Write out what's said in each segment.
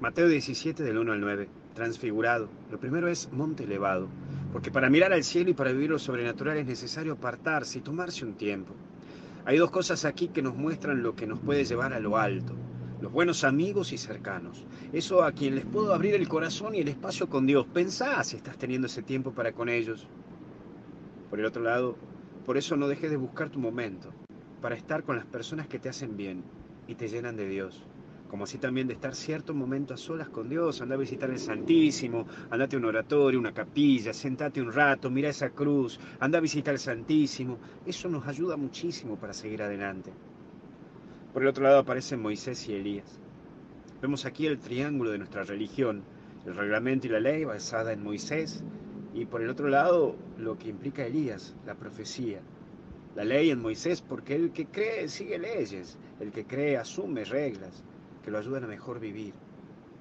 Mateo 17 del 1 al 9, transfigurado. Lo primero es monte elevado, porque para mirar al cielo y para vivir lo sobrenatural es necesario apartarse y tomarse un tiempo. Hay dos cosas aquí que nos muestran lo que nos puede llevar a lo alto. Los buenos amigos y cercanos. Eso a quien les puedo abrir el corazón y el espacio con Dios. Pensá si estás teniendo ese tiempo para con ellos. Por el otro lado, por eso no dejes de buscar tu momento, para estar con las personas que te hacen bien y te llenan de Dios como así también de estar cierto momento a solas con Dios, anda a visitar el Santísimo, andate a un oratorio, una capilla, sentate un rato, mira esa cruz, anda a visitar el Santísimo, eso nos ayuda muchísimo para seguir adelante. Por el otro lado aparecen Moisés y Elías. Vemos aquí el triángulo de nuestra religión, el reglamento y la ley basada en Moisés, y por el otro lado lo que implica Elías, la profecía. La ley en Moisés porque el que cree sigue leyes, el que cree asume reglas, que lo ayudan a mejor vivir.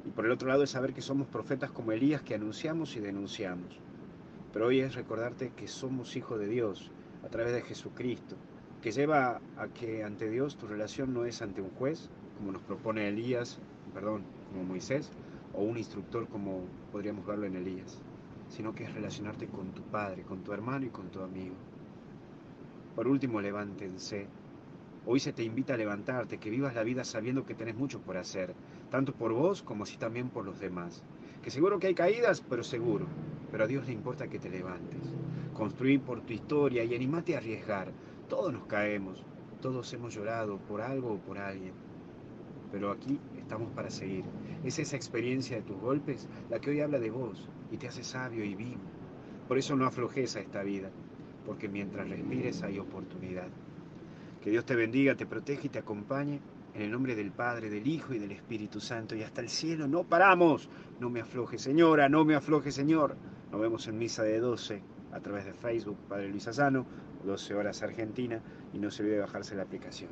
Y por el otro lado es saber que somos profetas como Elías que anunciamos y denunciamos. Pero hoy es recordarte que somos hijos de Dios a través de Jesucristo, que lleva a que ante Dios tu relación no es ante un juez, como nos propone Elías, perdón, como Moisés, o un instructor como podríamos verlo en Elías, sino que es relacionarte con tu padre, con tu hermano y con tu amigo. Por último, levántense Hoy se te invita a levantarte, que vivas la vida sabiendo que tenés mucho por hacer, tanto por vos como así también por los demás. Que seguro que hay caídas, pero seguro. Pero a Dios le importa que te levantes. Construir por tu historia y animate a arriesgar. Todos nos caemos, todos hemos llorado por algo o por alguien. Pero aquí estamos para seguir. Es esa experiencia de tus golpes la que hoy habla de vos y te hace sabio y vivo. Por eso no aflojes a esta vida, porque mientras respires hay oportunidad. Que Dios te bendiga, te protege y te acompañe. En el nombre del Padre, del Hijo y del Espíritu Santo. Y hasta el cielo no paramos. No me afloje, Señora, no me afloje, Señor. Nos vemos en misa de 12 a través de Facebook, Padre Luis Asano, 12 horas Argentina. Y no se olvide bajarse la aplicación.